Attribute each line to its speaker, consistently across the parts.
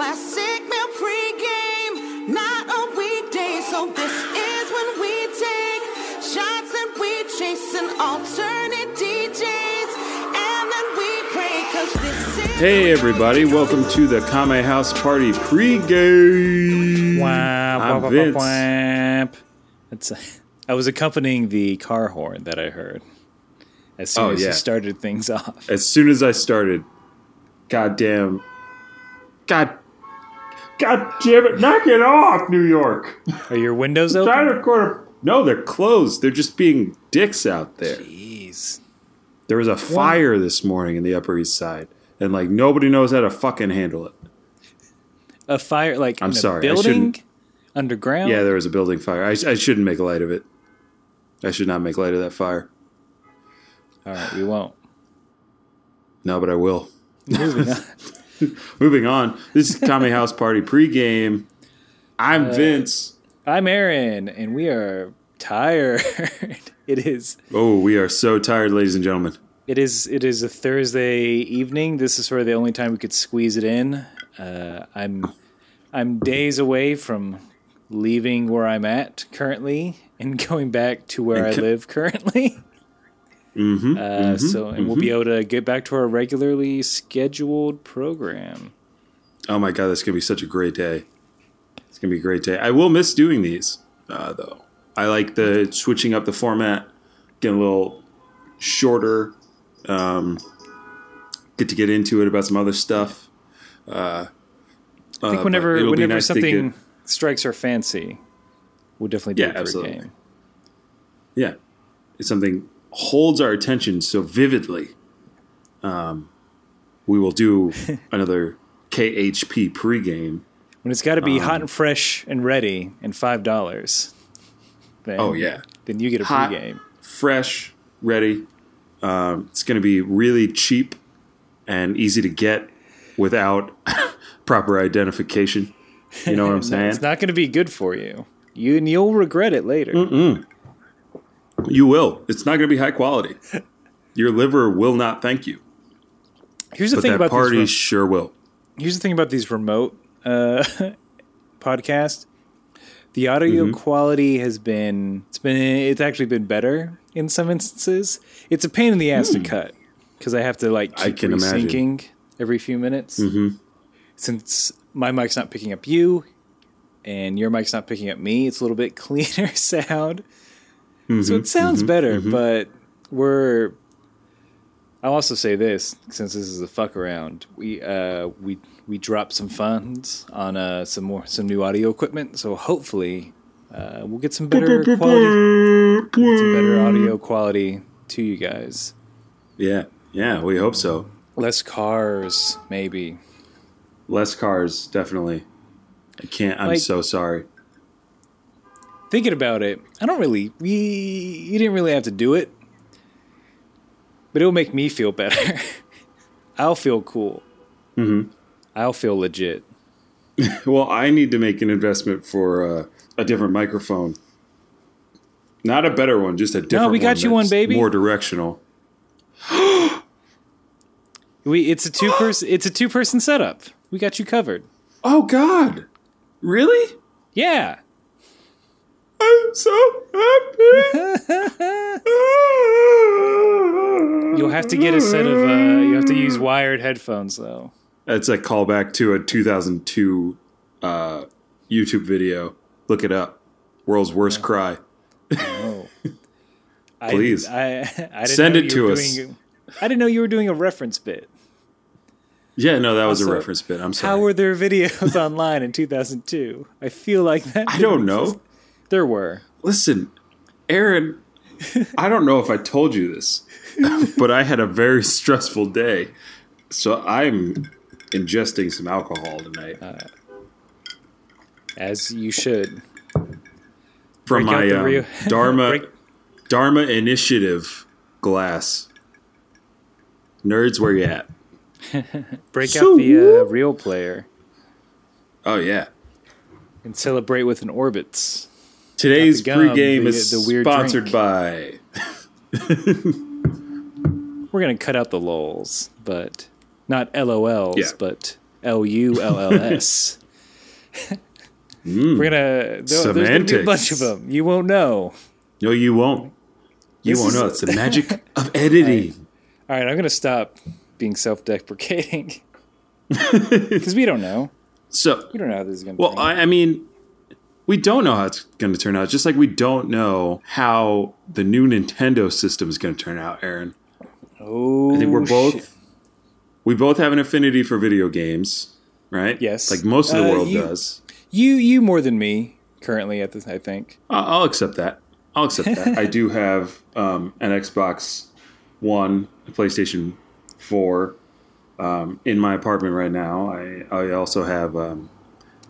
Speaker 1: classic meal pregame, not a weekday. So this is when we take shots and we chase an alternate DJs, and then we pray 'cause this is.
Speaker 2: Hey everybody, welcome to the Kame House Party pregame.
Speaker 3: Wamp,
Speaker 2: I'm
Speaker 3: wamp,
Speaker 2: Vince.
Speaker 3: wamp. That's, I was accompanying the car horn that I heard as soon
Speaker 2: Oh,
Speaker 3: as
Speaker 2: yeah.
Speaker 3: you started things off.
Speaker 2: As soon as I started, goddamn, god, god damn it, knock it off, New York.
Speaker 3: Are your windows
Speaker 2: Trying
Speaker 3: open?
Speaker 2: to record a. No, they're closed. They're just being dicks out there.
Speaker 3: Jeez.
Speaker 2: There was a fire this morning in the Upper East Side, and like nobody knows how to fucking handle it.
Speaker 3: A fire like
Speaker 2: I'm
Speaker 3: in
Speaker 2: sorry,
Speaker 3: building underground.
Speaker 2: Yeah, there was a building fire. I, I shouldn't make light of it. I should not make light of that fire.
Speaker 3: All right, we won't.
Speaker 2: No, but I will.
Speaker 3: Moving on.
Speaker 2: This is Kame House Party pregame. I'm
Speaker 3: Uh,
Speaker 2: Vince.
Speaker 3: I'm Aaron, and we are tired. it is.
Speaker 2: Oh, we are so tired, ladies and gentlemen.
Speaker 3: It is. It is a Thursday evening. This is sort of the only time we could squeeze it in. Uh, I'm. I'm days away from leaving where I'm at currently and going back to where
Speaker 2: And
Speaker 3: I
Speaker 2: co-
Speaker 3: live currently.
Speaker 2: Mm-hmm.
Speaker 3: Uh, so, and we'll be able to get back to our regularly scheduled program.
Speaker 2: Oh my god, that's gonna be such a great day. It's gonna be a great day. I will miss doing these, uh, though. I like the switching up the format, getting a little shorter. Um, get to get into it about some other stuff. Uh,
Speaker 3: I think whenever whenever
Speaker 2: nice
Speaker 3: something strikes our fancy, we'll definitely do
Speaker 2: Yeah,
Speaker 3: it for
Speaker 2: absolutely.
Speaker 3: a game.
Speaker 2: yeah, it's something holds our attention so vividly. Um, we will do another KHP pregame.
Speaker 3: When it's got to be
Speaker 2: Um,
Speaker 3: hot and fresh and ready and five dollars.
Speaker 2: Oh, yeah.
Speaker 3: then you get a
Speaker 2: Hot.
Speaker 3: pregame.
Speaker 2: fresh, ready. Um, it's going to be really cheap and easy to get without proper identification. You know what I'm saying?
Speaker 3: It's not going to be good for you. You and you'll regret it later.
Speaker 2: You will. It's not going to be high quality. Your liver will not thank you,
Speaker 3: Here's the
Speaker 2: but
Speaker 3: thing
Speaker 2: that
Speaker 3: about
Speaker 2: party
Speaker 3: these.
Speaker 2: sure will.
Speaker 3: Here's the thing about these remote uh, podcasts. The audio
Speaker 2: Mm-hmm.
Speaker 3: quality has been it's been it's actually been better in some instances. It's a pain in the ass to cut because I have to like
Speaker 2: Hmm. I
Speaker 3: keep
Speaker 2: can imagine.
Speaker 3: resyncing every few minutes.
Speaker 2: Mhm.
Speaker 3: Since my mic's not picking up you and your mic's not picking up me, it's a little bit cleaner sound. So
Speaker 2: Mm-hmm.
Speaker 3: it sounds better, but we're. I'll also say this, since this is a fuck around, we uh, we we dropped some funds on uh, some more some new audio equipment, so hopefully uh, we'll get some better quality, get some better audio quality to you guys.
Speaker 2: Yeah, yeah, we hope so.
Speaker 3: Less cars, maybe.
Speaker 2: Less cars, definitely. I can't. I'm
Speaker 3: Like-
Speaker 2: so sorry.
Speaker 3: Thinking about it, I don't really. We you didn't really have to do it, but it'll make me feel better. I'll feel cool.
Speaker 2: Mm-hmm.
Speaker 3: I'll feel legit.
Speaker 2: Well, I need to make an investment for uh, a different microphone. Not a better one, just a different.
Speaker 3: No, we got you one, baby.
Speaker 2: More directional.
Speaker 3: We it's a two person it's a two person setup. We got you covered.
Speaker 2: Oh God! Really?
Speaker 3: Yeah.
Speaker 2: I'm so happy.
Speaker 3: You'll have to get a set of uh you have to use wired headphones though.
Speaker 2: That's a callback to a 2002 uh, YouTube video. Look it up. World's worst cry.
Speaker 3: Oh.
Speaker 2: Please.
Speaker 3: I, I, didn't
Speaker 2: Send
Speaker 3: know
Speaker 2: it
Speaker 3: you were
Speaker 2: to us.
Speaker 3: doing- I didn't know you were doing a reference bit.
Speaker 2: Yeah, no, that was a reference bit. I'm sorry.
Speaker 3: How were there videos online in 2002? I feel like that.
Speaker 2: I don't
Speaker 3: didn't
Speaker 2: know.
Speaker 3: exist. There were.
Speaker 2: Listen, Aaron, I don't know if I told you this, but I had a very stressful day. So I'm ingesting some alcohol tonight
Speaker 3: As you should.
Speaker 2: from
Speaker 3: break
Speaker 2: my um,
Speaker 3: real-
Speaker 2: Dharma
Speaker 3: break-
Speaker 2: Dharma Initiative glass. Nerds, where you at?
Speaker 3: Break
Speaker 2: So-
Speaker 3: out the uh, real player
Speaker 2: Oh yeah.
Speaker 3: and celebrate with an Orbits.
Speaker 2: Today's
Speaker 3: gum,
Speaker 2: pregame
Speaker 3: the-
Speaker 2: is
Speaker 3: the weird
Speaker 2: sponsored
Speaker 3: drink.
Speaker 2: by.
Speaker 3: We're gonna cut out the lols, but not LOLs,
Speaker 2: Yeah.
Speaker 3: but L U L L S. Mm. We're gonna there- there's gonna be a bunch of them. You won't know.
Speaker 2: No, you won't. You
Speaker 3: This
Speaker 2: won't know. It's the magic of editing.
Speaker 3: All right, I'm gonna stop being self-deprecating because we don't know.
Speaker 2: So,
Speaker 3: We don't know how this is gonna.
Speaker 2: well. I, I mean, we don't know how it's going to turn out. Just like we don't know how the new Nintendo system is going to turn out, Aaron.
Speaker 3: oh,
Speaker 2: I think we're both
Speaker 3: shit.
Speaker 2: we both have an affinity for video games, right?
Speaker 3: Yes.
Speaker 2: like most of the
Speaker 3: Uh,
Speaker 2: world
Speaker 3: you-
Speaker 2: does.
Speaker 3: you you more than me currently at this. I think.
Speaker 2: I'll, I'll accept that. I'll accept that. I do have um, an Xbox One, a PlayStation Four um, in my apartment right now. I I also have um, a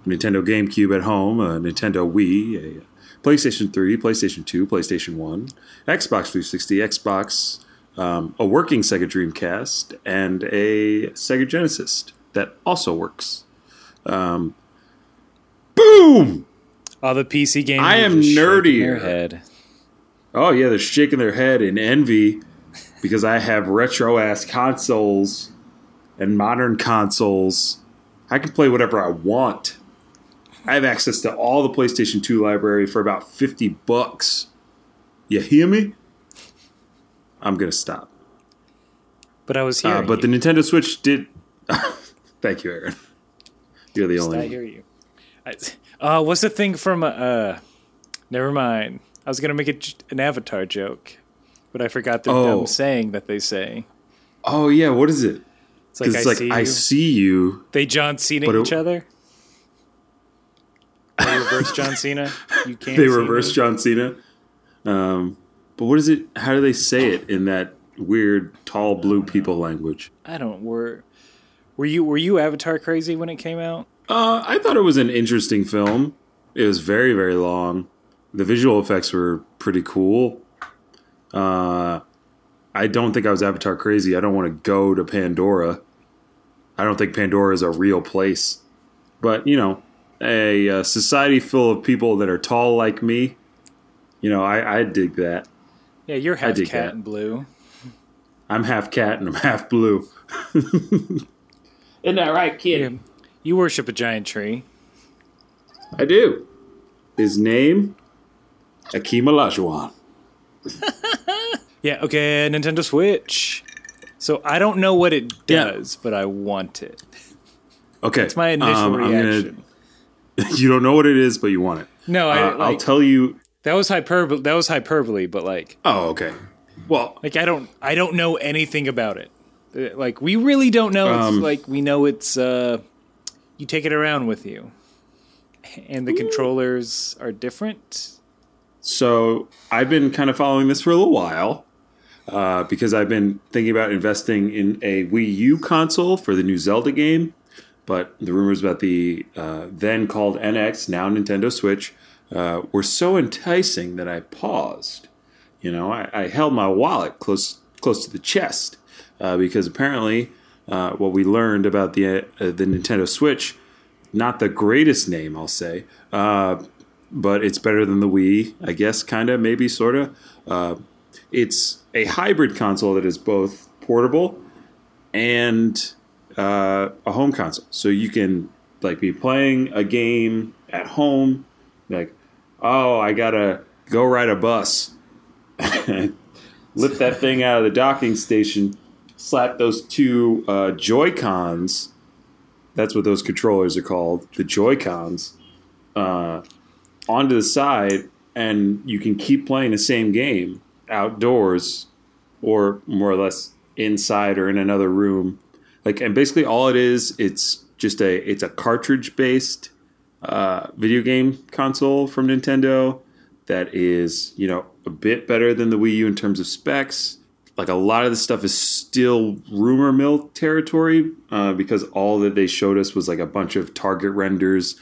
Speaker 2: Nintendo GameCube at home, a Nintendo Wii, a PlayStation Three, PlayStation Two, PlayStation One, Xbox 360, Xbox, um, a working Sega Dreamcast, and a Sega Genesis that also works. Um, boom!
Speaker 3: All the PC games.
Speaker 2: I am nerdy.
Speaker 3: Their head.
Speaker 2: Oh yeah, they're shaking their head in envy because I have retro ass consoles and modern consoles. I can play whatever I want. I have access to all the PlayStation 2 library for about 50 bucks. You hear me? I'm going to stop.
Speaker 3: But I was
Speaker 2: Uh,
Speaker 3: hearing.
Speaker 2: but the. Nintendo Switch did Thank you, Aaron. You're the only
Speaker 3: I
Speaker 2: one.
Speaker 3: hear you. I, uh, what's the thing from? Uh, never mind. I was gonna make a, an Avatar joke, but I forgot the
Speaker 2: Oh.
Speaker 3: dumb saying that they say.
Speaker 2: Oh yeah, what is it?
Speaker 3: It's like, I
Speaker 2: it's like
Speaker 3: see
Speaker 2: I
Speaker 3: you.
Speaker 2: see you.
Speaker 3: They John Cena each other. Reverse John Cena. You can't.
Speaker 2: they reverse. John Cena. Um, but what is it? How do they say it in that weird tall blue people language?
Speaker 3: I don't. Were were you were you Avatar crazy when it came out?
Speaker 2: Uh, I thought it was an interesting film. It was very very long. The visual effects were pretty cool. Uh, I don't think I was Avatar crazy. I don't want to go to Pandora. I don't think Pandora is a real place. But you know, a, uh society full of people that are tall like me. You know, I, I dig that.
Speaker 3: Yeah, you're half cat
Speaker 2: that.
Speaker 3: and blue.
Speaker 2: I'm half cat and I'm half blue. Isn't that right, kid?
Speaker 3: Yeah. You worship a giant tree.
Speaker 2: I do. His name, Akeem Olajuwon.
Speaker 3: Yeah. Okay. Nintendo Switch. So I don't know what it
Speaker 2: Yeah.
Speaker 3: does, but I want it.
Speaker 2: Okay,
Speaker 3: It's my initial
Speaker 2: um, I'm gonna-
Speaker 3: reaction.
Speaker 2: you don't know what it is, but you want it.
Speaker 3: No, I,
Speaker 2: Uh, I'll tell you.
Speaker 3: that was hyperbole. That was hyperbole, but like,
Speaker 2: Oh, okay. Well,
Speaker 3: like I don't, I don't know anything about it. Uh, Like we really don't know. It's
Speaker 2: Um,
Speaker 3: like we know it's. uh You take it around with you, and the controllers are different.
Speaker 2: so I've been kind of following this for a little while uh, because I've been thinking about investing in a Wii U console for the new Zelda game. But the rumors about the uh, then called NX, now Nintendo Switch, uh, were so enticing that I paused. You know, I, I held my wallet close close to the chest uh, because apparently, uh, what we learned about the uh, the Nintendo Switch, not the greatest name, I'll say, uh, but it's better than the Wii, I guess, kind of, maybe, sort of. It's a hybrid console that is both portable and uh, a home console. So you can like be playing a game at home, like, oh, I gotta go ride a bus, lift that thing out of the docking station, slap those two uh, Joy Cons. That's what those controllers are called, the Joy Cons, uh, onto the side, and you can keep playing the same game outdoors, or more or less inside or in another room. Like, and basically all it is, it's just a it's a cartridge based uh, video game console from Nintendo that is you know a bit better than the Wii U in terms of specs. Like a lot of the stuff is still rumor mill territory uh, because all that they showed us was like a bunch of target renders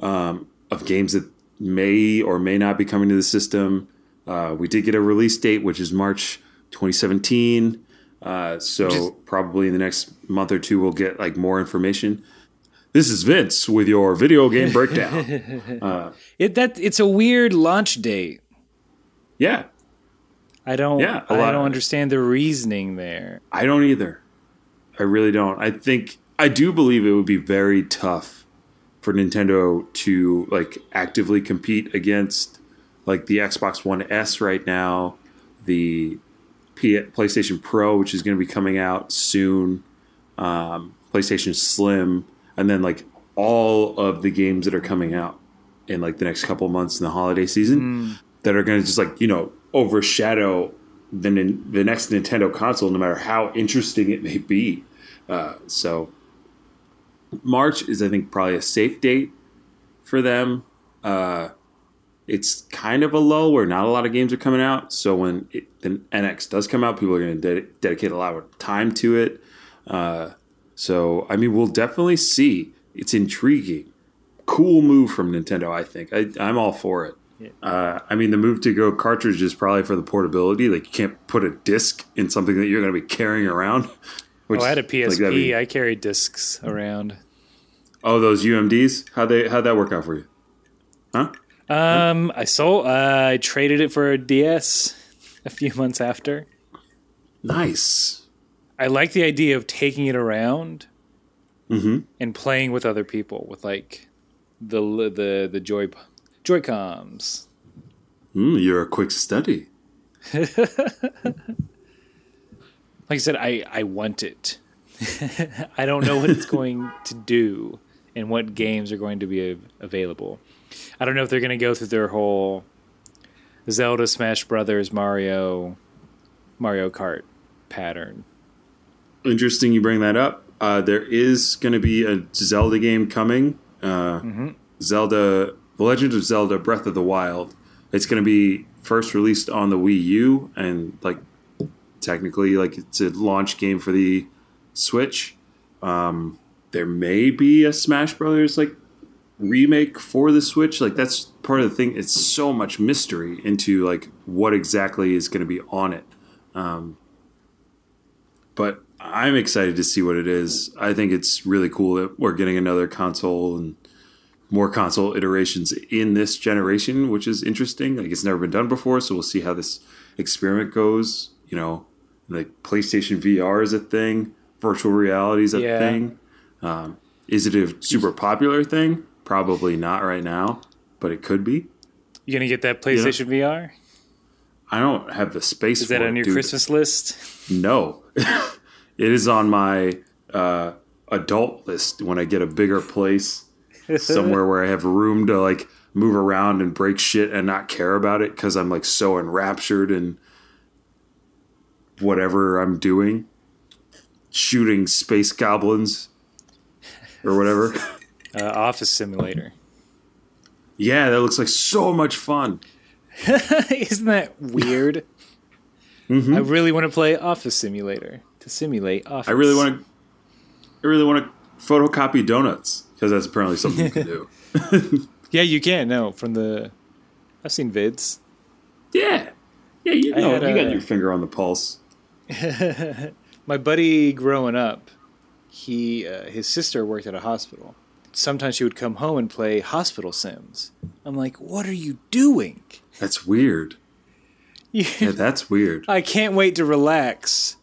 Speaker 2: um, of games that may or may not be coming to the system. Uh, we did get a release date, which is March 2017. Uh, so
Speaker 3: is-
Speaker 2: probably in the next month or two, we'll get like more information. This is Vince with your video game breakdown.
Speaker 3: It that it's a weird launch date.
Speaker 2: yeah,
Speaker 3: I don't.
Speaker 2: Yeah,
Speaker 3: I don't understand the reasoning there.
Speaker 2: I don't either. I really don't. I think I do believe it would be very tough for Nintendo to like actively compete against like the Xbox One S right now, the P- PlayStation Pro, which is going to be coming out soon, um, PlayStation Slim, and then like all of the games that are coming out in like the next couple months in the holiday season that are going to just like you know overshadow the the next Nintendo console, no matter how interesting it may be. Uh, so March is, I think, probably a safe date for them. Uh, it's kind of a lull where not a lot of games are coming out. So when it, the NX does come out, people are going to de- dedicate a lot of time to it. Uh, so I mean, we'll definitely see. It's intriguing, cool move from Nintendo. I think I, I'm all for it. Uh, I mean, the move to go cartridge is probably for the portability. Like you can't put a disc in something that you're going to be carrying around. Which,
Speaker 3: Oh, I had a PSP.
Speaker 2: be-
Speaker 3: I carried discs around.
Speaker 2: oh, those UMDs. How they how'd that work out for you? Huh?
Speaker 3: Um, I sold. Uh, I traded it for a DS a few months after.
Speaker 2: Nice.
Speaker 3: I like the idea of taking it around
Speaker 2: Mm-hmm.
Speaker 3: and playing with other people with like the the the joy Joy-Cons.
Speaker 2: Mm, you're a quick study.
Speaker 3: Like I said, I I want it. I don't know what it's going to do and what games are going to be available. I don't know if they're going to go through their whole Zelda, Smash Brothers, Mario, Mario Kart pattern.
Speaker 2: Interesting you bring that up. Uh, there is going to be a Zelda game coming. Uh, Zelda, The Legend of Zelda: Breath of the Wild. It's going to be first released on the Wii U, and like technically, like it's a launch game for the Switch. Um, there may be a Smash Brothers like remake for the Switch. Like that's part of the thing. It's so much mystery into like what exactly is going to be on it. Um, but I'm excited to see what it is. I think it's really cool that we're getting another console and more console iterations in this generation, which is interesting. Like it's never been done before, so we'll see how this experiment goes. You know, like PlayStation VR is a thing, virtual reality is a
Speaker 3: Yeah.
Speaker 2: thing. Um, is it a super popular thing? Probably not right now, but it could be.
Speaker 3: You gonna get that PlayStation VR?
Speaker 2: I don't have the space.
Speaker 3: Is that
Speaker 2: it,
Speaker 3: on your
Speaker 2: dude.
Speaker 3: Christmas list?
Speaker 2: No, it is on my uh, adult list when I get a bigger place somewhere where I have room to like move around and break shit and not care about it because I'm like so enraptured in whatever I'm doing, shooting space goblins or whatever.
Speaker 3: Uh, Office Simulator.
Speaker 2: yeah, that looks like so much fun.
Speaker 3: Isn't that weird?
Speaker 2: Mm-hmm.
Speaker 3: I really want to play Office Simulator to simulate Office.
Speaker 2: I really want to. I really want to photocopy donuts because that's apparently something you can do.
Speaker 3: Yeah, you can. No, from the I've seen vids.
Speaker 2: Yeah. Yeah, you know, you got
Speaker 3: a-
Speaker 2: your finger on the pulse.
Speaker 3: My buddy growing up, he uh, his sister worked at a hospital. Sometimes she would come home and play hospital sims. I'm like, what are you doing?
Speaker 2: That's weird. Yeah, that's weird.
Speaker 3: I can't wait to relax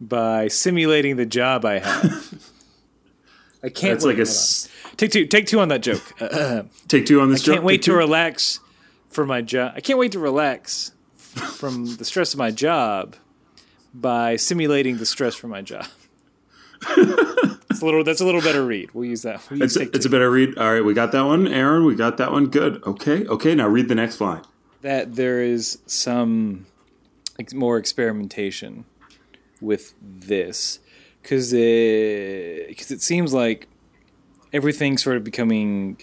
Speaker 3: by simulating the job I have. I can't.
Speaker 2: That's
Speaker 3: wait.
Speaker 2: like a
Speaker 3: Hold take two. Take two on that joke.
Speaker 2: Take two on this.
Speaker 3: I can't wait to relax for my job. I can't wait to relax from the stress of my job by simulating the stress from my job. It's a little. That's a little better read. We'll use that. We'll use
Speaker 2: It's a, it's a better read. All right, we got that one, Aaron. We got that one. Good. Okay. Okay. Now read the next line.
Speaker 3: that there is some ex- more experimentation with this because it, cause it seems like everything's sort of becoming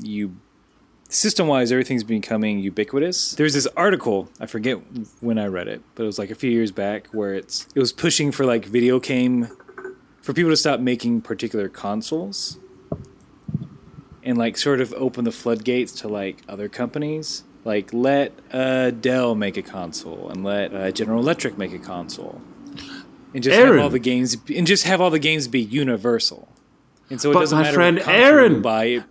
Speaker 3: you system wise everything's becoming ubiquitous there's this article i forget when i read it but it was like a few years back where it's it was pushing for like video game for people to stop making particular consoles and like sort of open the floodgates to like other companies. Like let uh, Dell make a console and let uh, General Electric make a console, and just
Speaker 2: Aaron.
Speaker 3: have all the games and just have all the games be universal. And so it
Speaker 2: But
Speaker 3: doesn't
Speaker 2: my
Speaker 3: matter
Speaker 2: friend
Speaker 3: what
Speaker 2: Aaron-
Speaker 3: buy.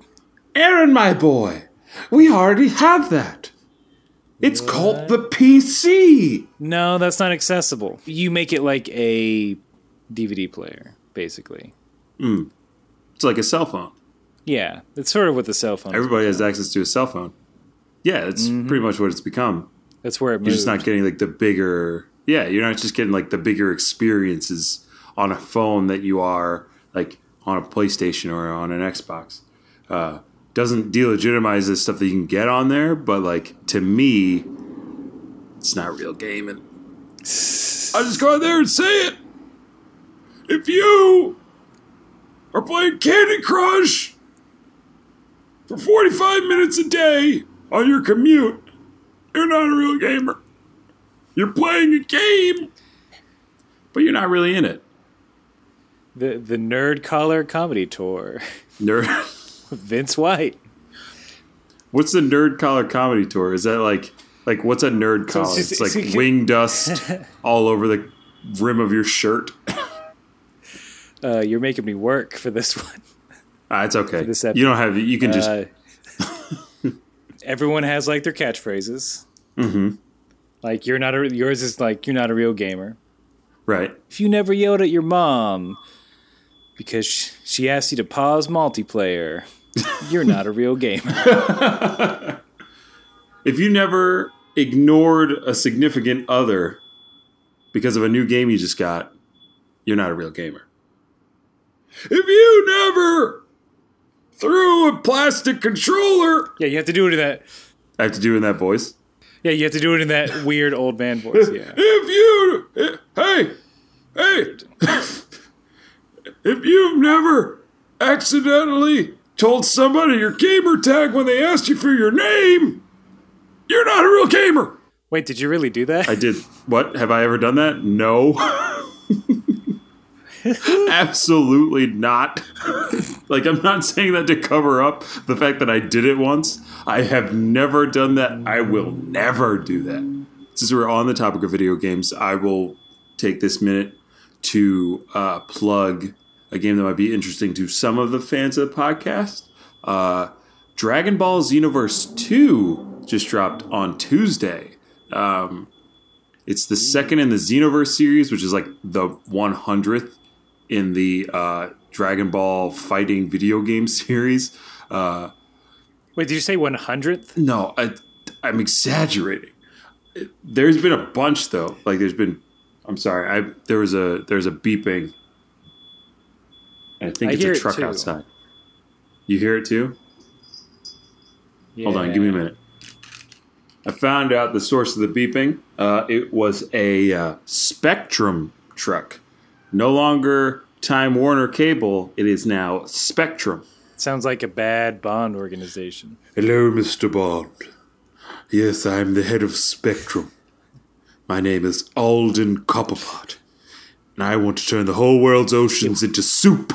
Speaker 2: Aaron, my boy, we already have that. It's called the PC.
Speaker 3: No, that's not accessible. You make it like a DVD player, basically.
Speaker 2: It's like a cell phone.
Speaker 3: Yeah, it's sort of what the cell phone.
Speaker 2: Everybody has access to a cell phone. Yeah, it's pretty much what it's become.
Speaker 3: That's where it
Speaker 2: You're
Speaker 3: moved.
Speaker 2: just not getting like the bigger. Yeah, you're not just getting like the bigger experiences on a phone that you are like on a PlayStation or on an Xbox. Uh, doesn't delegitimize the stuff that you can get on there, but like to me, it's not real gaming. I just go out there and say it. If you are playing Candy Crush for 45 minutes a day on your commute, you're not a real gamer. You're playing a game, but you're not really in it.
Speaker 3: the the nerd collar comedy tour.
Speaker 2: Nerd.
Speaker 3: Vince White.
Speaker 2: What's the nerd collar comedy tour? Is that like like what's a nerd
Speaker 3: So it's
Speaker 2: collar?
Speaker 3: just-
Speaker 2: It's, like
Speaker 3: it's-
Speaker 2: wing dust all over the rim of your shirt.
Speaker 3: Uh, you're making me work for this one.
Speaker 2: Ah, it's okay.
Speaker 3: this
Speaker 2: you don't have. You can just.
Speaker 3: Uh, everyone has like their catchphrases. Mm-hmm. Like you're not a yours is like you're not a real gamer.
Speaker 2: right.
Speaker 3: If you never yelled at your mom because she asked you to pause multiplayer, you're not a real gamer.
Speaker 2: If you never ignored a significant other because of a new game you just got, you're not a real gamer. If you never threw a plastic controller,
Speaker 3: Yeah, you have to do it in that.
Speaker 2: I have to do it in that voice.
Speaker 3: Yeah, you have to do it in that weird old man voice. Yeah.
Speaker 2: If you, hey, hey, if you've never accidentally told somebody your gamer tag when they asked you for your name, you're not a real gamer.
Speaker 3: Wait, did you really do that?
Speaker 2: I did. What? Have I ever done that? No. Absolutely not. like, I'm not saying that to cover up the fact that I did it once. I have never done that. I will never do that. Since we're on the topic of video games, I will take this minute to uh, plug a game that might be interesting to some of the fans of the podcast. Uh, Dragon Ball Xenoverse 2 just dropped on Tuesday. Um, it's the second in the Xenoverse series, which is like the 100th in the uh, Dragon Ball fighting video game series. Uh,
Speaker 3: Wait, did you say 100th?
Speaker 2: no, I, I'm exaggerating. There's been a bunch though. Like there's been. I'm sorry. I there was a there's a beeping. I think
Speaker 3: I
Speaker 2: it's a
Speaker 3: it
Speaker 2: truck
Speaker 3: too.
Speaker 2: outside. You hear it too? Hold on, give me a minute. I found out the source of the beeping. Uh, it was a uh, Spectrum truck. No longer Time Warner Cable. It is now Spectrum.
Speaker 3: Sounds like a bad Bond organization.
Speaker 2: Hello, Mr. Bond. Yes, I am the head of Spectrum. My name is Alden Copperpot. And I want to turn the whole world's oceans into soup.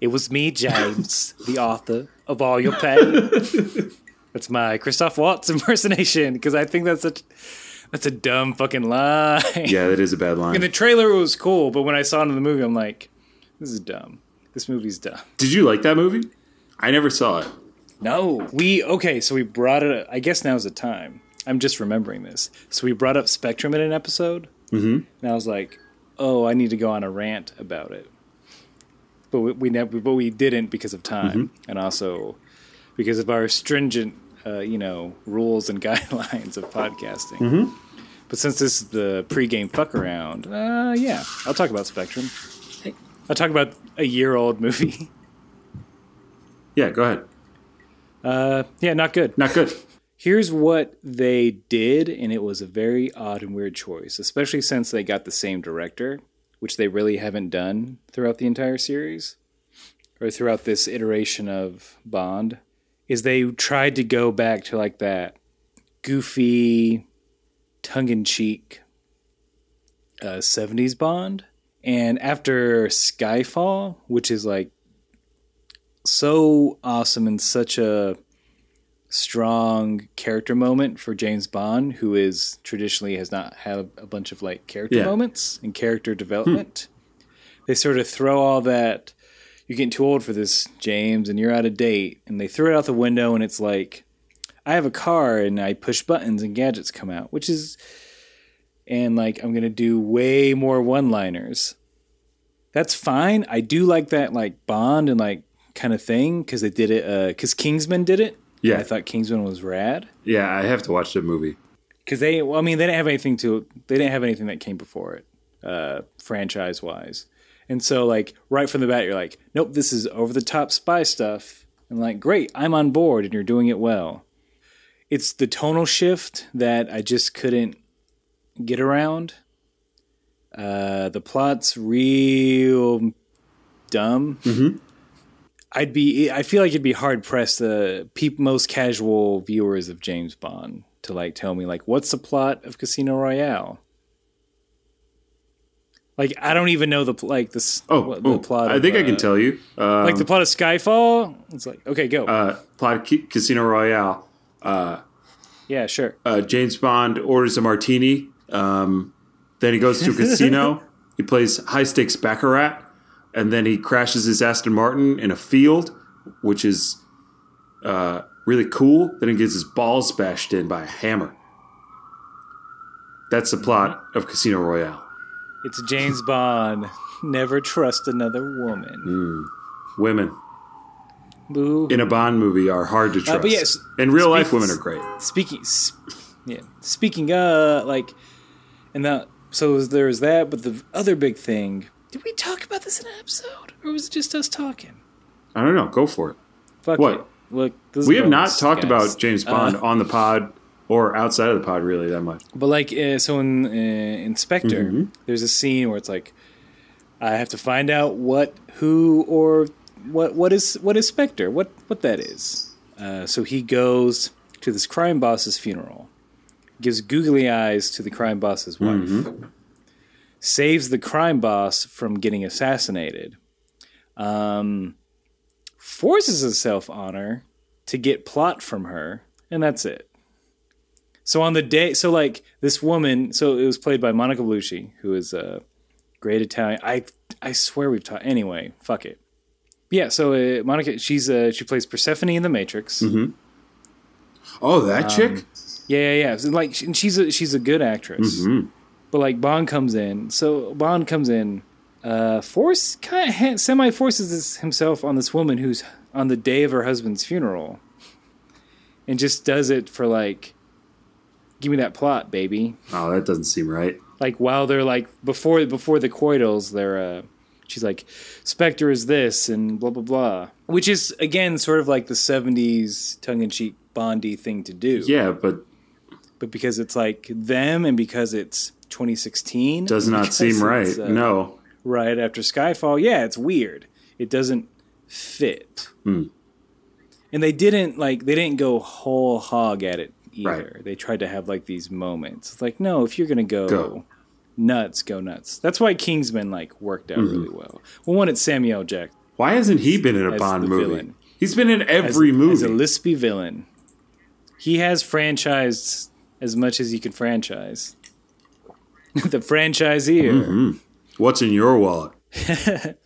Speaker 3: It was me, James, the author of All Your Pain. That's my Christoph Waltz impersonation because I think that's such that's a dumb fucking line.
Speaker 2: yeah, that is a bad line.
Speaker 3: In the trailer, it was cool, but when I saw it in the movie, I'm like, this is dumb. This movie's dumb.
Speaker 2: Did you like that movie? I never saw it.
Speaker 3: No, we okay. So we brought it. I guess now's the time. I'm just remembering this. So we brought up Spectrum in an episode, mm-hmm. and I was like, "Oh, I need to go on a rant about it." But we, we never. But we didn't because of time, and also because of our stringent, uh, you know, rules and guidelines of podcasting. But since this is the pregame fuck around, uh, yeah, I'll talk about Spectrum. I'll talk about a year old movie.
Speaker 2: Yeah, go ahead.
Speaker 3: Uh, yeah, not good.
Speaker 2: Not good.
Speaker 3: Here's what they did, and it was a very odd and weird choice, especially since they got the same director, which they really haven't done throughout the entire series or throughout this iteration of Bond. Is they tried to go back to like that goofy, tongue in cheek uh, 70s Bond. And after Skyfall, which is like so awesome and such a strong character moment for James Bond, who is traditionally has not had a bunch of like character
Speaker 2: Yeah.
Speaker 3: moments and character development. They sort of throw all that. You're getting too old for this, James, and you're out of date. And they throw it out the window, and it's like, I have a car, and I push buttons, and gadgets come out, which is, and like I'm gonna do way more one-liners. that's fine. I do like that like Bond and like kind of thing because they did it because Kingsman did it.
Speaker 2: Yeah.
Speaker 3: I thought Kingsman was rad
Speaker 2: Yeah, I have to watch the movie.
Speaker 3: because they. Well, I mean, they didn't have anything to. They didn't have anything that came before it, uh, franchise wise. And so, like right from the bat, you're like, nope, this is over the top spy stuff. And like, great, I'm on board, and you're doing it well. It's the tonal shift that I just couldn't get around. Uh, the plot's real dumb. Mm-hmm. I'd be. I feel like it'd be hard pressed the peop, most casual viewers of James Bond to like tell me like what's the plot of Casino Royale. Like I don't even know the like this.
Speaker 2: Oh,
Speaker 3: what, the
Speaker 2: oh,
Speaker 3: plot.
Speaker 2: I
Speaker 3: of,
Speaker 2: think I can
Speaker 3: uh,
Speaker 2: tell you. Um,
Speaker 3: Like the plot of Skyfall. It's like okay, go.
Speaker 2: uh, plot of Ca- Casino Royale.
Speaker 3: Uh, yeah, sure.
Speaker 2: Uh, James Bond orders a martini. Um, then he goes to a casino. He plays high stakes baccarat, and then he crashes his Aston Martin in a field, which is uh, really cool. Then he gets his balls bashed in by a hammer. That's the plot of Casino Royale.
Speaker 3: It's James Bond. Never trust another woman.
Speaker 2: Women
Speaker 3: Boo.
Speaker 2: in a Bond movie are hard to trust.
Speaker 3: but yes,
Speaker 2: in real life, women are great.
Speaker 3: speaking sp- yeah speaking uh like and that so there's that but the other big thing did we talk about this in an episode or was it just us talking
Speaker 2: I don't know. Go for it.
Speaker 3: Fuck
Speaker 2: What?
Speaker 3: it. look
Speaker 2: We have not talked
Speaker 3: guys.
Speaker 2: about James Bond
Speaker 3: Uh,
Speaker 2: on the pod or outside of the pod really that much.
Speaker 3: but like uh, so in uh, in Spectre
Speaker 2: Mm-hmm.
Speaker 3: there's a scene where it's like i have to find out what who or what what is what is spectre what what that is uh, so he goes to this crime boss's funeral gives googly eyes to the crime boss's wife
Speaker 2: Mm-hmm.
Speaker 3: saves the crime boss from getting assassinated um, forces himself on her to get plot from her and that's it so on the day, so like this woman, so it was played by Monica Bellucci, who is a great Italian. I I swear we've taught anyway. Fuck it. Yeah. So uh, Monica, she's uh, she plays Persephone in The Matrix.
Speaker 2: Oh, that chick?
Speaker 3: Yeah, yeah, yeah. So, like she- she's a she's a good actress. But like Bond comes in, so Bond comes in, uh, force kind of semi forces himself on this woman who's on the day of her husband's funeral, and just does it for like, give me that plot, baby.
Speaker 2: Oh, that doesn't seem right.
Speaker 3: like while they're like before before the coitals they're uh she's like spectre is this and blah blah blah which is again sort of like the 70s tongue-in-cheek bondy thing to do
Speaker 2: Yeah, but
Speaker 3: but because it's like them and because it's 2016
Speaker 2: does not seem right.
Speaker 3: uh,
Speaker 2: no.
Speaker 3: right after skyfall yeah it's weird it doesn't fit
Speaker 2: Hmm.
Speaker 3: and they didn't like they didn't go whole hog at it either
Speaker 2: Right.
Speaker 3: they tried to have like these moments it's like no if you're gonna go,
Speaker 2: Go.
Speaker 3: nuts go nuts that's why kingsman like worked out
Speaker 2: Mm-hmm.
Speaker 3: really well well one it's samuel Jack.
Speaker 2: Why hasn't he been in a Bond movie?
Speaker 3: villain.
Speaker 2: He's been in
Speaker 3: as,
Speaker 2: every movie.
Speaker 3: as a lispy villain he has franchised as much as he can franchise the franchisee
Speaker 2: Mm-hmm. What's in your wallet?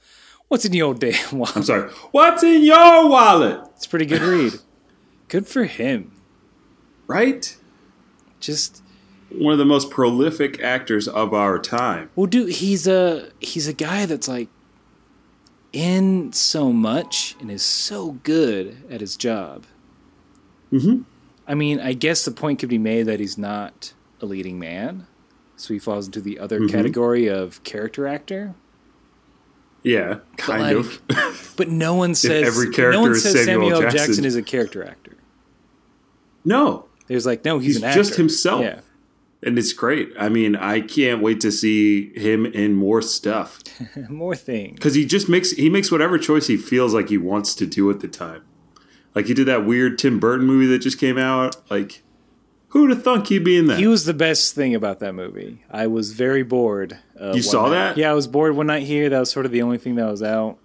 Speaker 3: what's in your damn wallet
Speaker 2: I'm sorry. What's in your wallet?
Speaker 3: it's a pretty good read good for him
Speaker 2: Right?
Speaker 3: just
Speaker 2: One of the most prolific actors of our time.
Speaker 3: Well, dude, he's a he's a guy that's like in so much and is so good at his job. Mm-hmm. I mean, I guess the point could be made that he's not a leading man, so he falls into the other category of character actor.
Speaker 2: Yeah, kind
Speaker 3: like,
Speaker 2: of.
Speaker 3: But no one says
Speaker 2: every
Speaker 3: no
Speaker 2: character
Speaker 3: one
Speaker 2: is
Speaker 3: says
Speaker 2: Samuel
Speaker 3: Samuel
Speaker 2: Jackson.
Speaker 3: Jackson. is a character actor.
Speaker 2: no,
Speaker 3: There's like, no, he's,
Speaker 2: he's
Speaker 3: an actor.
Speaker 2: just himself.
Speaker 3: Yeah,
Speaker 2: And it's great. I mean, I can't wait to see him in more stuff.
Speaker 3: more things.
Speaker 2: because he just makes he makes whatever choice he feels like he wants to do at the time. Like he did that weird Tim Burton movie that just came out. Like, who'd have thunk he'd be in that?
Speaker 3: He was the best thing about that movie. I was very bored. Uh,
Speaker 2: You saw
Speaker 3: night.
Speaker 2: that?
Speaker 3: Yeah, I was bored one night here. That was sort of the only thing that was out.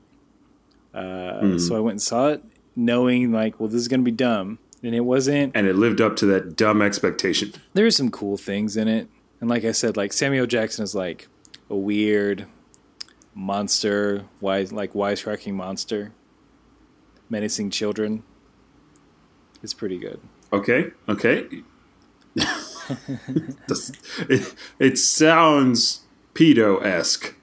Speaker 3: Uh,
Speaker 2: Hmm.
Speaker 3: So I went and saw it, knowing like, well, this is gonna be dumb, and it wasn't.
Speaker 2: and it lived up to that dumb expectation.
Speaker 3: There's some cool things in it, and like I said, like Samuel Jackson is like a weird monster, wise like wisecracking monster, menacing children. It's pretty good.
Speaker 2: Okay, okay. It, it sounds pedo esque.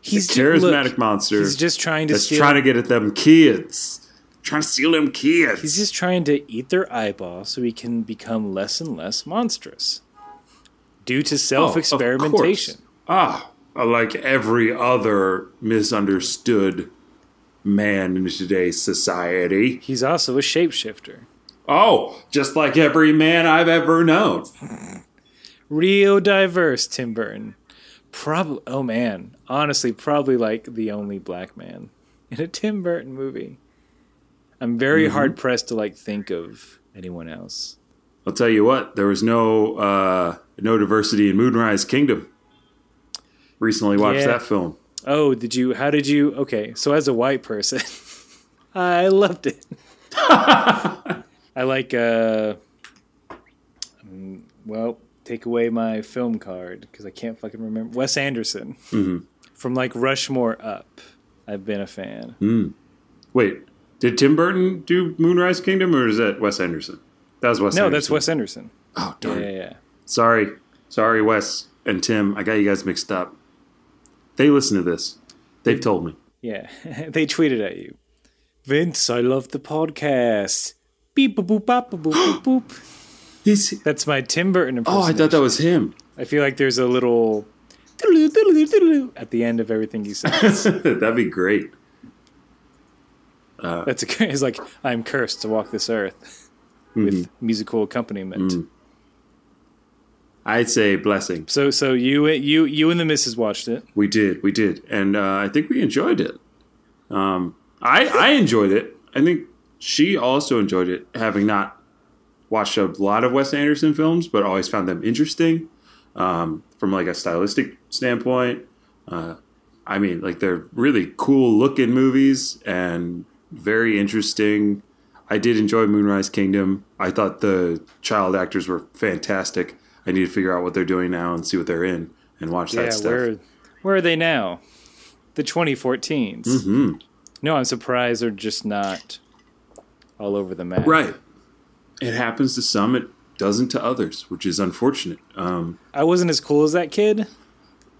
Speaker 3: He's ju-
Speaker 2: charismatic
Speaker 3: look,
Speaker 2: monster.
Speaker 3: He's just trying to
Speaker 2: that's
Speaker 3: steal.
Speaker 2: trying to get at them kids. Trying to steal them kids.
Speaker 3: he's just trying to eat their eyeball so he can become less and less monstrous due to
Speaker 2: Oh,
Speaker 3: self experimentation.
Speaker 2: course. Ah, like every other misunderstood man in today's society.
Speaker 3: He's also a shapeshifter.
Speaker 2: Oh, just like every man I've ever known.
Speaker 3: Real diverse, Tim Burton. Probably, oh man, honestly, probably like the only black man in a Tim Burton movie. I'm very
Speaker 2: Mm-hmm.
Speaker 3: hard pressed to like think of anyone else.
Speaker 2: I'll tell you what, there was no uh, no diversity in Moonrise Kingdom. Recently watched
Speaker 3: Yeah.
Speaker 2: that film.
Speaker 3: Oh, did you? How did you? Okay, so as a white person, I loved it. I like. uh mm, Well, take away my film card because I can't fucking remember. Wes Anderson from like Rushmore up. I've been a fan.
Speaker 2: Wait, did Tim Burton do Moonrise Kingdom or is that Wes Anderson? That was Wes
Speaker 3: No,
Speaker 2: Anderson.
Speaker 3: that's Wes Anderson.
Speaker 2: Oh,
Speaker 3: Yeah,
Speaker 2: darn.
Speaker 3: yeah, yeah.
Speaker 2: Sorry. Sorry, Wes and Tim. I got you guys mixed up. They listen to this. They've told me.
Speaker 3: Yeah, they tweeted at you. Vince, I love the podcast. Beep boop boop boop boop boop. boop. That's my Tim Burton
Speaker 2: Oh. I thought that was him.
Speaker 3: I feel like there's a little at the end of everything he says.
Speaker 2: That'd be great.
Speaker 3: That's a, it's like I'm cursed to walk this earth with musical accompaniment.
Speaker 2: I'd say blessing.
Speaker 3: So so you you you and the missus watched it.
Speaker 2: We did, we did, and uh, I think we enjoyed it. Um, I I enjoyed it. I think she also enjoyed it, having not watched a lot of Wes Anderson films, but always found them interesting um, from like a stylistic standpoint. Uh, I mean, like they're really cool looking movies and very interesting. I did enjoy Moonrise Kingdom. I thought the child actors were fantastic. I need to figure out what they're doing now and see what they're in and watch
Speaker 3: Yeah,
Speaker 2: that stuff.
Speaker 3: where where are they now? The 2014s.
Speaker 2: Mm-hmm.
Speaker 3: No, I'm surprised they're just not all over the map.
Speaker 2: Right. It happens to some, it doesn't to others, which is unfortunate. Um,
Speaker 3: I wasn't as cool as that kid,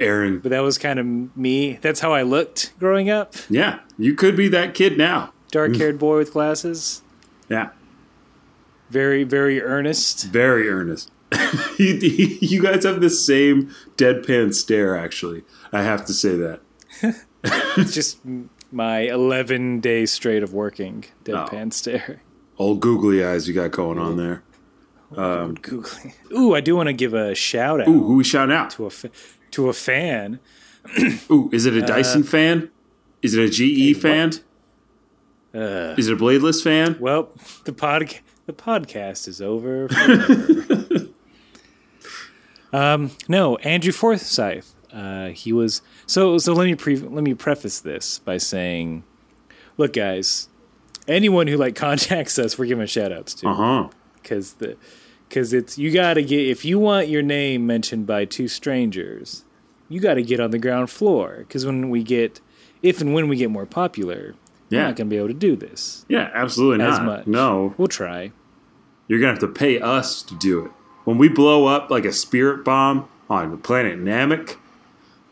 Speaker 2: Aaron,
Speaker 3: but that was kind of me. That's how I looked growing up.
Speaker 2: yeah, you could be that kid now.
Speaker 3: Dark-haired boy with glasses,
Speaker 2: Yeah,
Speaker 3: very very earnest.
Speaker 2: very earnest. you, you guys have the same deadpan stare, actually. I have to say that.
Speaker 3: It's just my 11 days straight of working deadpan
Speaker 2: Oh.
Speaker 3: stare.
Speaker 2: Old googly eyes you got going on there.
Speaker 3: Um, googly. Ooh, I do want to give a shout out
Speaker 2: Ooh, who we shout out?
Speaker 3: to a fa- to a fan.
Speaker 2: Ooh, is it a uh, Dyson fan? Is it a GE fan?
Speaker 3: Uh,
Speaker 2: Is it a bladeless fan?
Speaker 3: well, the pod the podcast is over. um, no, Andrew Forsyth. Uh, he was so. So let me pre- let me preface this by saying, look, guys, anyone who like contacts us, we're giving shout outs to. Because the because it's you got to get if you want your name mentioned by two strangers, you got to get on the ground floor because when we get if and when we get more popular, we're
Speaker 2: Yeah.
Speaker 3: not going to be able to do this
Speaker 2: Yeah, absolutely
Speaker 3: as
Speaker 2: not.
Speaker 3: much.
Speaker 2: No,
Speaker 3: we'll try.
Speaker 2: You're gonna have to pay us to do it. When we blow up like a spirit bomb on the planet Namek,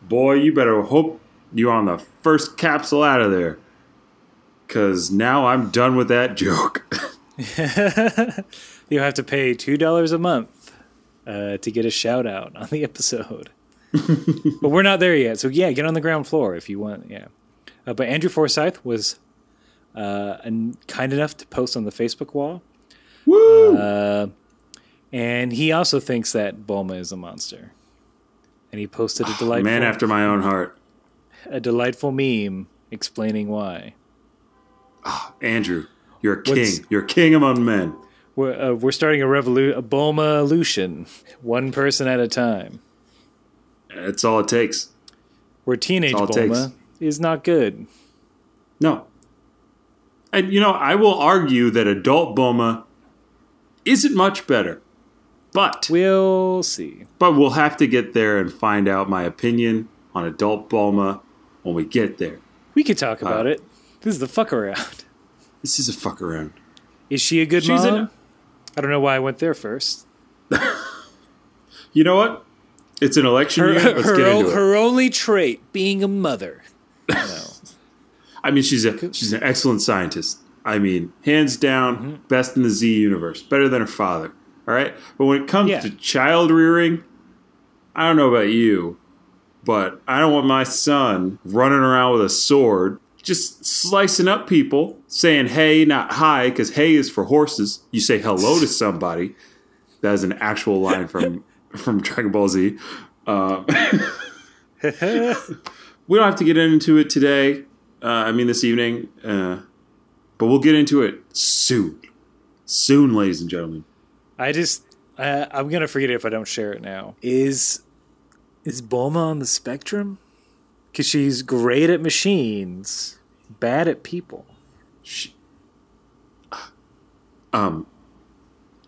Speaker 2: boy, you better hope you're on the first capsule out of there. Cause now I'm done with that joke.
Speaker 3: You'll have to pay two dollars a month uh, to get a shout out on the episode. but we're not there yet, so yeah, get on the ground floor if you want. Yeah, uh, but Andrew Forsyth was uh, an- kind enough to post on the Facebook wall.
Speaker 2: Woo!
Speaker 3: Uh, and he also thinks that Bulma is a monster. And he posted a delightful,
Speaker 2: Man after my own heart.
Speaker 3: a delightful meme explaining why.
Speaker 2: Andrew, you're a king.
Speaker 3: What's-
Speaker 2: You're a king among men.
Speaker 3: We're uh, we're starting a revolution, a Bulma evolution, one person at a time.
Speaker 2: That's all it takes.
Speaker 3: Where teenage Bulma
Speaker 2: takes.
Speaker 3: is not good.
Speaker 2: No. And you know, I will argue that adult Bulma isn't much better. But
Speaker 3: We'll see.
Speaker 2: but we'll have to get there and find out my opinion on adult Bulma when we get there.
Speaker 3: We could talk
Speaker 2: Uh,
Speaker 3: about it. This is the fuck around.
Speaker 2: This is a fuck around.
Speaker 3: Is she a good
Speaker 2: She's
Speaker 3: mom?
Speaker 2: an-
Speaker 3: I don't know why I went there first.
Speaker 2: You know what? It's an election
Speaker 3: Her,
Speaker 2: year. Let's
Speaker 3: her,
Speaker 2: get
Speaker 3: o-
Speaker 2: into it.
Speaker 3: her only trait being a mother.
Speaker 2: I mean, she's a she's an excellent scientist. I mean, hands down,
Speaker 3: Mm-hmm.
Speaker 2: best in the Z universe, better than her father. All right, but when it comes
Speaker 3: Yeah.
Speaker 2: to child rearing, I don't know about you, but I don't want my son running around with a sword, just slicing up people, saying "hey," not "hi," because "hey" is for horses. You say hello to somebody. That is an actual line from from Dragon Ball Z. Uh, we don't have to get into it today. Uh, I mean, this evening, uh, but we'll get into it soon. Soon, ladies and gentlemen.
Speaker 3: I just uh, I'm gonna forget it if I don't share it now. Is is Bulma on the spectrum? Because she's great at machines, bad at people.
Speaker 2: She, um,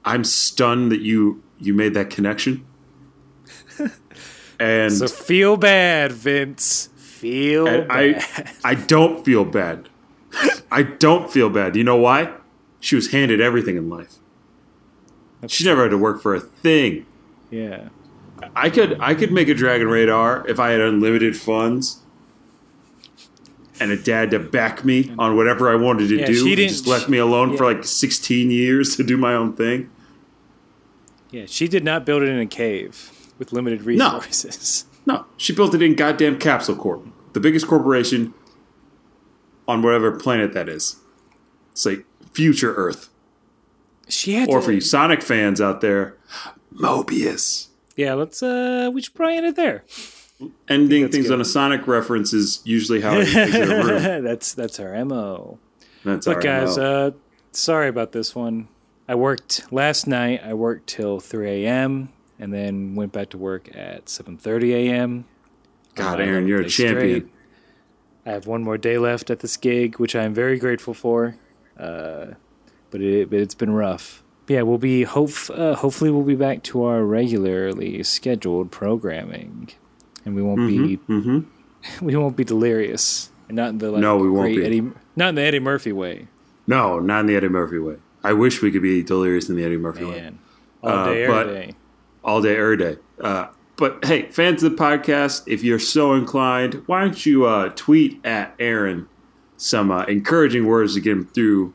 Speaker 2: I'm stunned that you you made that connection. and
Speaker 3: So feel bad, Vince. Feel
Speaker 2: and
Speaker 3: bad.
Speaker 2: I I don't feel bad. I don't feel bad. You know why? She was handed everything in life. She never had to work for a thing.
Speaker 3: yeah.
Speaker 2: I could I could make a Dragon Radar if I had unlimited funds and a dad to back me on whatever I wanted to
Speaker 3: Yeah,
Speaker 2: do.
Speaker 3: she didn't-
Speaker 2: just left me alone for like 16 years to do my own thing.
Speaker 3: Yeah, she did not build it in a cave with limited resources.
Speaker 2: No, she built it in goddamn Capsule Corp, the biggest corporation on whatever planet that is. It's like future Earth.
Speaker 3: She had
Speaker 2: Or
Speaker 3: to,
Speaker 2: for you Sonic fans out there, Mobius.
Speaker 3: Yeah, let's uh we should probably end it there.
Speaker 2: Ending things
Speaker 3: good.
Speaker 2: on a Sonic reference is usually how I exit a room.
Speaker 3: that's that's our MO.
Speaker 2: That's
Speaker 3: Look
Speaker 2: our
Speaker 3: guys,
Speaker 2: MO.
Speaker 3: uh sorry about this one. I worked last night, I worked till three AM and then went back to work at seven thirty AM.
Speaker 2: God,
Speaker 3: Uh,
Speaker 2: Aaron, you're a champion.
Speaker 3: straight. I have one more day left at this gig, which I am very grateful for. Uh, but it, but it's been rough. Yeah, we'll be hope uh, hopefully we'll be back to our regularly scheduled programming, and we won't be
Speaker 2: hmm
Speaker 3: we won't be delirious, and not in the like
Speaker 2: No, we won't be.
Speaker 3: Eddie, not in the Eddie Murphy way,
Speaker 2: No, not in the Eddie Murphy way. I wish we could be delirious in the Eddie Murphy way.
Speaker 3: man. All
Speaker 2: Uh,
Speaker 3: day,
Speaker 2: but-
Speaker 3: every day.
Speaker 2: All day, every day. Uh, but hey, fans of the podcast, if you're so inclined, why don't you uh, tweet at Aaron some uh, encouraging words to get him through,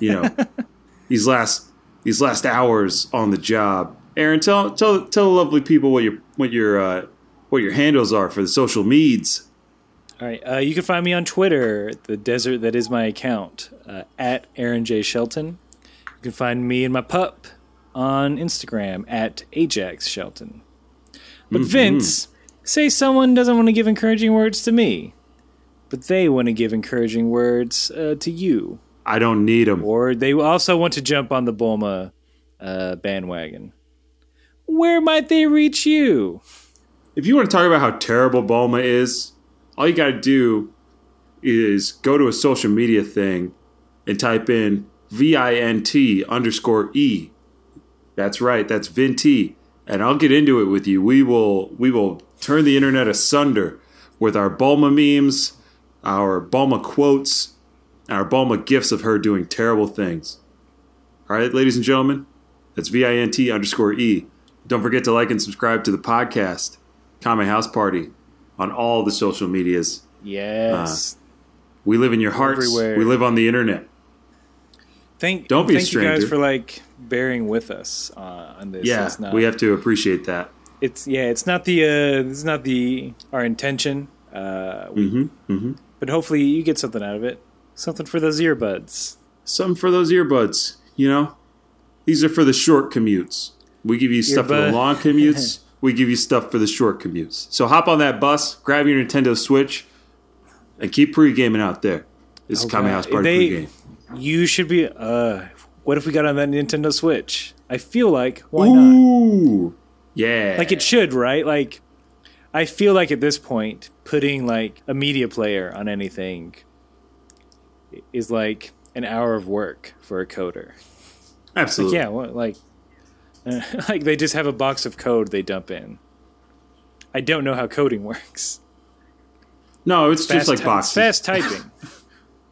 Speaker 2: you know, these last these last hours on the job. Aaron, tell tell tell the lovely people what your what your uh, what your handles are for the social meds.
Speaker 3: All right. Uh, you can find me on Twitter, the desert that is my account, uh, at Aaron J. Shelton. You can find me and my pup on Instagram at Ajax Shelton. But Vince, say someone doesn't want to give encouraging words to me, but they want to give encouraging words uh, to you.
Speaker 2: I don't need them.
Speaker 3: Or they also want to jump on the Bulma uh, bandwagon. Where might they reach you?
Speaker 2: If you want to talk about how terrible Bulma is, all you got to do is go to a social media thing and type in V I N T underscore E. That's right, that's Vinti. And I'll get into it with you. We will we will turn the internet asunder with our Bulma memes, our Bulma quotes, our Bulma gifts of her doing terrible things. All right, ladies and gentlemen, that's V I N T underscore E. Don't forget to like and subscribe to the podcast, Kame House Party, on all the social medias.
Speaker 3: Yes.
Speaker 2: Uh, we live in your hearts.
Speaker 3: Everywhere.
Speaker 2: We live on the internet.
Speaker 3: Thank
Speaker 2: Don't be a
Speaker 3: thank you guys for like bearing with us uh, on this.
Speaker 2: Yeah,
Speaker 3: it's not,
Speaker 2: we have to appreciate that.
Speaker 3: it's yeah, it's not the uh, is not the our intention. Uh, we,
Speaker 2: Mm-hmm. Mm-hmm.
Speaker 3: But hopefully you get something out of it. Something for those earbuds.
Speaker 2: Something for those earbuds. You know, these are for the short commutes. We give you stuff for the long commutes. we give you stuff for the short commutes. So hop on that bus, grab your Nintendo Switch, and keep pre gaming out there. This is
Speaker 3: Oh,
Speaker 2: Kame
Speaker 3: God.
Speaker 2: House Party
Speaker 3: They-
Speaker 2: pregame.
Speaker 3: You should be. Uh, what if we got on that Nintendo Switch? I feel like why not?
Speaker 2: Yeah.
Speaker 3: Like it should, right? Like I feel like at this point, putting like a media player on anything is like an hour of work for a coder.
Speaker 2: Absolutely.
Speaker 3: Yeah, what, like, uh, like they just have a box of code they dump in. I don't know how coding works.
Speaker 2: No, it's just like
Speaker 3: ty-
Speaker 2: boxes.
Speaker 3: Fast typing.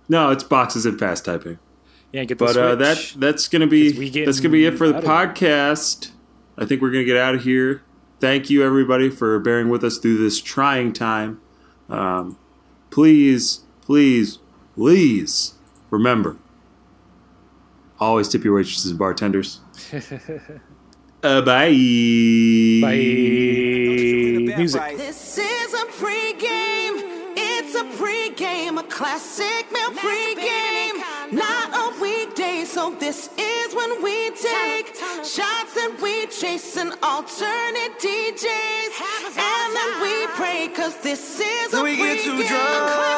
Speaker 2: No, it's boxes and fast typing.
Speaker 3: Yeah, get the
Speaker 2: But uh,
Speaker 3: Switch.
Speaker 2: that that's gonna be
Speaker 3: 'Cause we getting
Speaker 2: that's gonna be it for the podcast. I think we're gonna get out of here. thank you everybody for bearing with us through this trying time. Um, please, please, please remember always tip your waitresses and bartenders. uh, bye.
Speaker 3: Bye. Music.
Speaker 1: This is a pregame. It's a pregame, a classic meal pregame. Not a weekday, so this is when we take shots and we chase an alternate DJs. And then we pray, cause this is a
Speaker 4: Then we get too drunk.